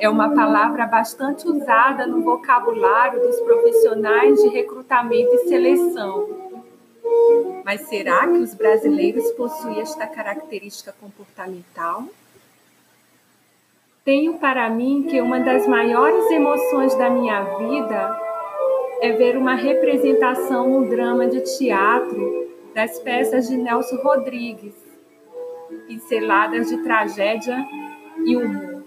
é uma palavra bastante usada no vocabulário dos profissionais de recrutamento e seleção. Mas será que os brasileiros possuem esta característica comportamental? Tenho para mim que uma das maiores emoções da minha vida é ver uma representação no drama de teatro das peças de Nelson Rodrigues, pinceladas de tragédia e humor.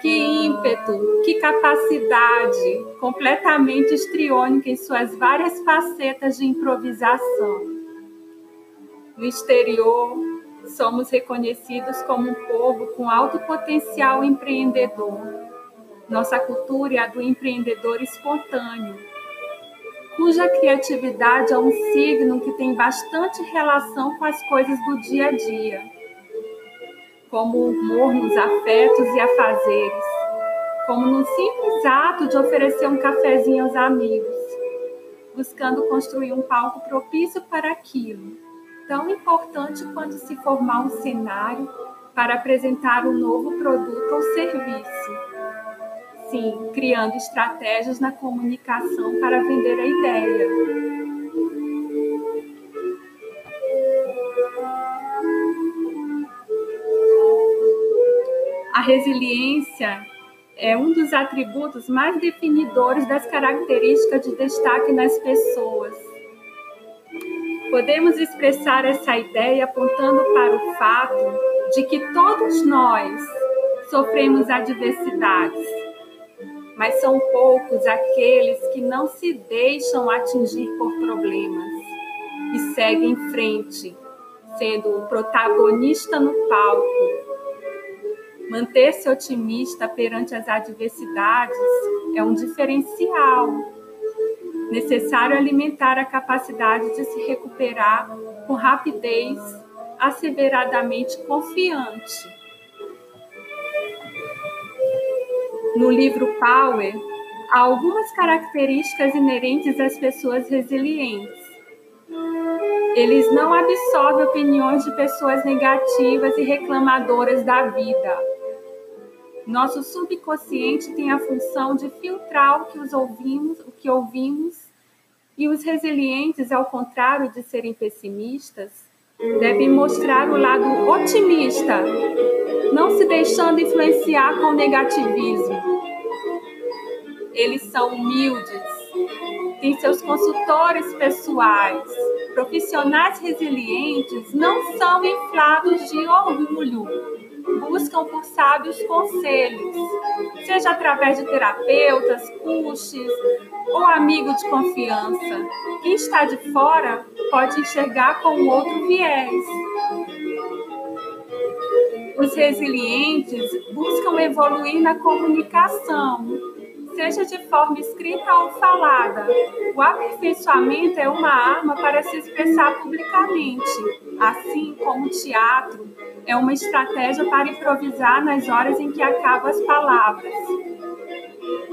Que ímpeto, que capacidade, completamente estriônica em suas várias facetas de improvisação. No exterior, somos reconhecidos como um povo com alto potencial empreendedor. Nossa cultura é a do empreendedor espontâneo, cuja criatividade é um signo que tem bastante relação com as coisas do dia a dia, como o humor nos afetos e afazeres, como no simples ato de oferecer um cafezinho aos amigos, buscando construir um palco propício para aquilo tão importante quanto se formar um cenário para apresentar um novo produto ou serviço. Sim, criando estratégias na comunicação para vender a ideia. Resiliência é um dos atributos mais definidores das características de destaque nas pessoas Podemos expressar essa ideia apontando para o fato de que todos nós sofremos adversidades, mas são poucos aqueles que não se deixam atingir por problemas e seguem em frente, sendo o protagonista no palco. Manter-se otimista perante as adversidades é um diferencial necessário alimentar a capacidade de se recuperar com rapidez, asseveradamente confiante. No livro Power, há algumas características inerentes às pessoas resilientes. Eles não absorvem opiniões de pessoas negativas e reclamadoras da vida. Nosso subconsciente tem a função de filtrar o que os ouvimos, o que ouvimos e os resilientes, ao contrário de serem pessimistas, devem mostrar o lado otimista, não se deixando influenciar com o negativismo. Eles são humildes, têm seus consultores pessoais. Profissionais resilientes não são inflados de orgulho, buscam por sábios conselhos, seja através de terapeutas, coaches ou amigo de confiança. Quem está de fora pode enxergar com outro viés. Os resilientes buscam evoluir na comunicação, seja de forma escrita ou falada. O aperfeiçoamento é uma arma para se expressar publicamente, assim como o teatro é uma estratégia para improvisar nas horas em que acabam as palavras.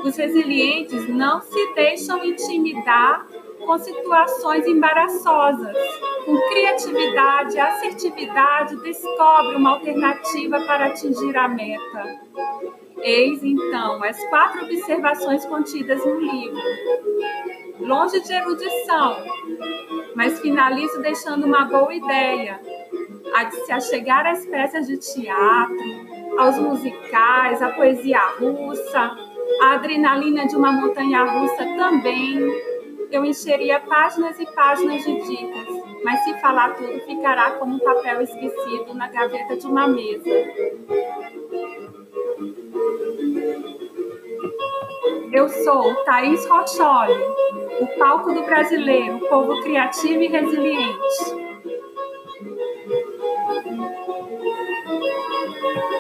Os resilientes não se deixam intimidar com situações embaraçosas. Com criatividade e assertividade, descobre uma alternativa para atingir a meta. Eis então as quatro observações contidas no livro. Longe de erudição, mas finalizo deixando uma boa ideia. A se achegar às peças de teatro, aos musicais, à poesia russa, a adrenalina de uma montanha russa também. Eu encheria páginas e páginas de dicas, mas se falar tudo, ficará como um papel esquecido na gaveta de uma mesa. Eu sou Thaís Rocholi, o palco do brasileiro, povo criativo e resiliente.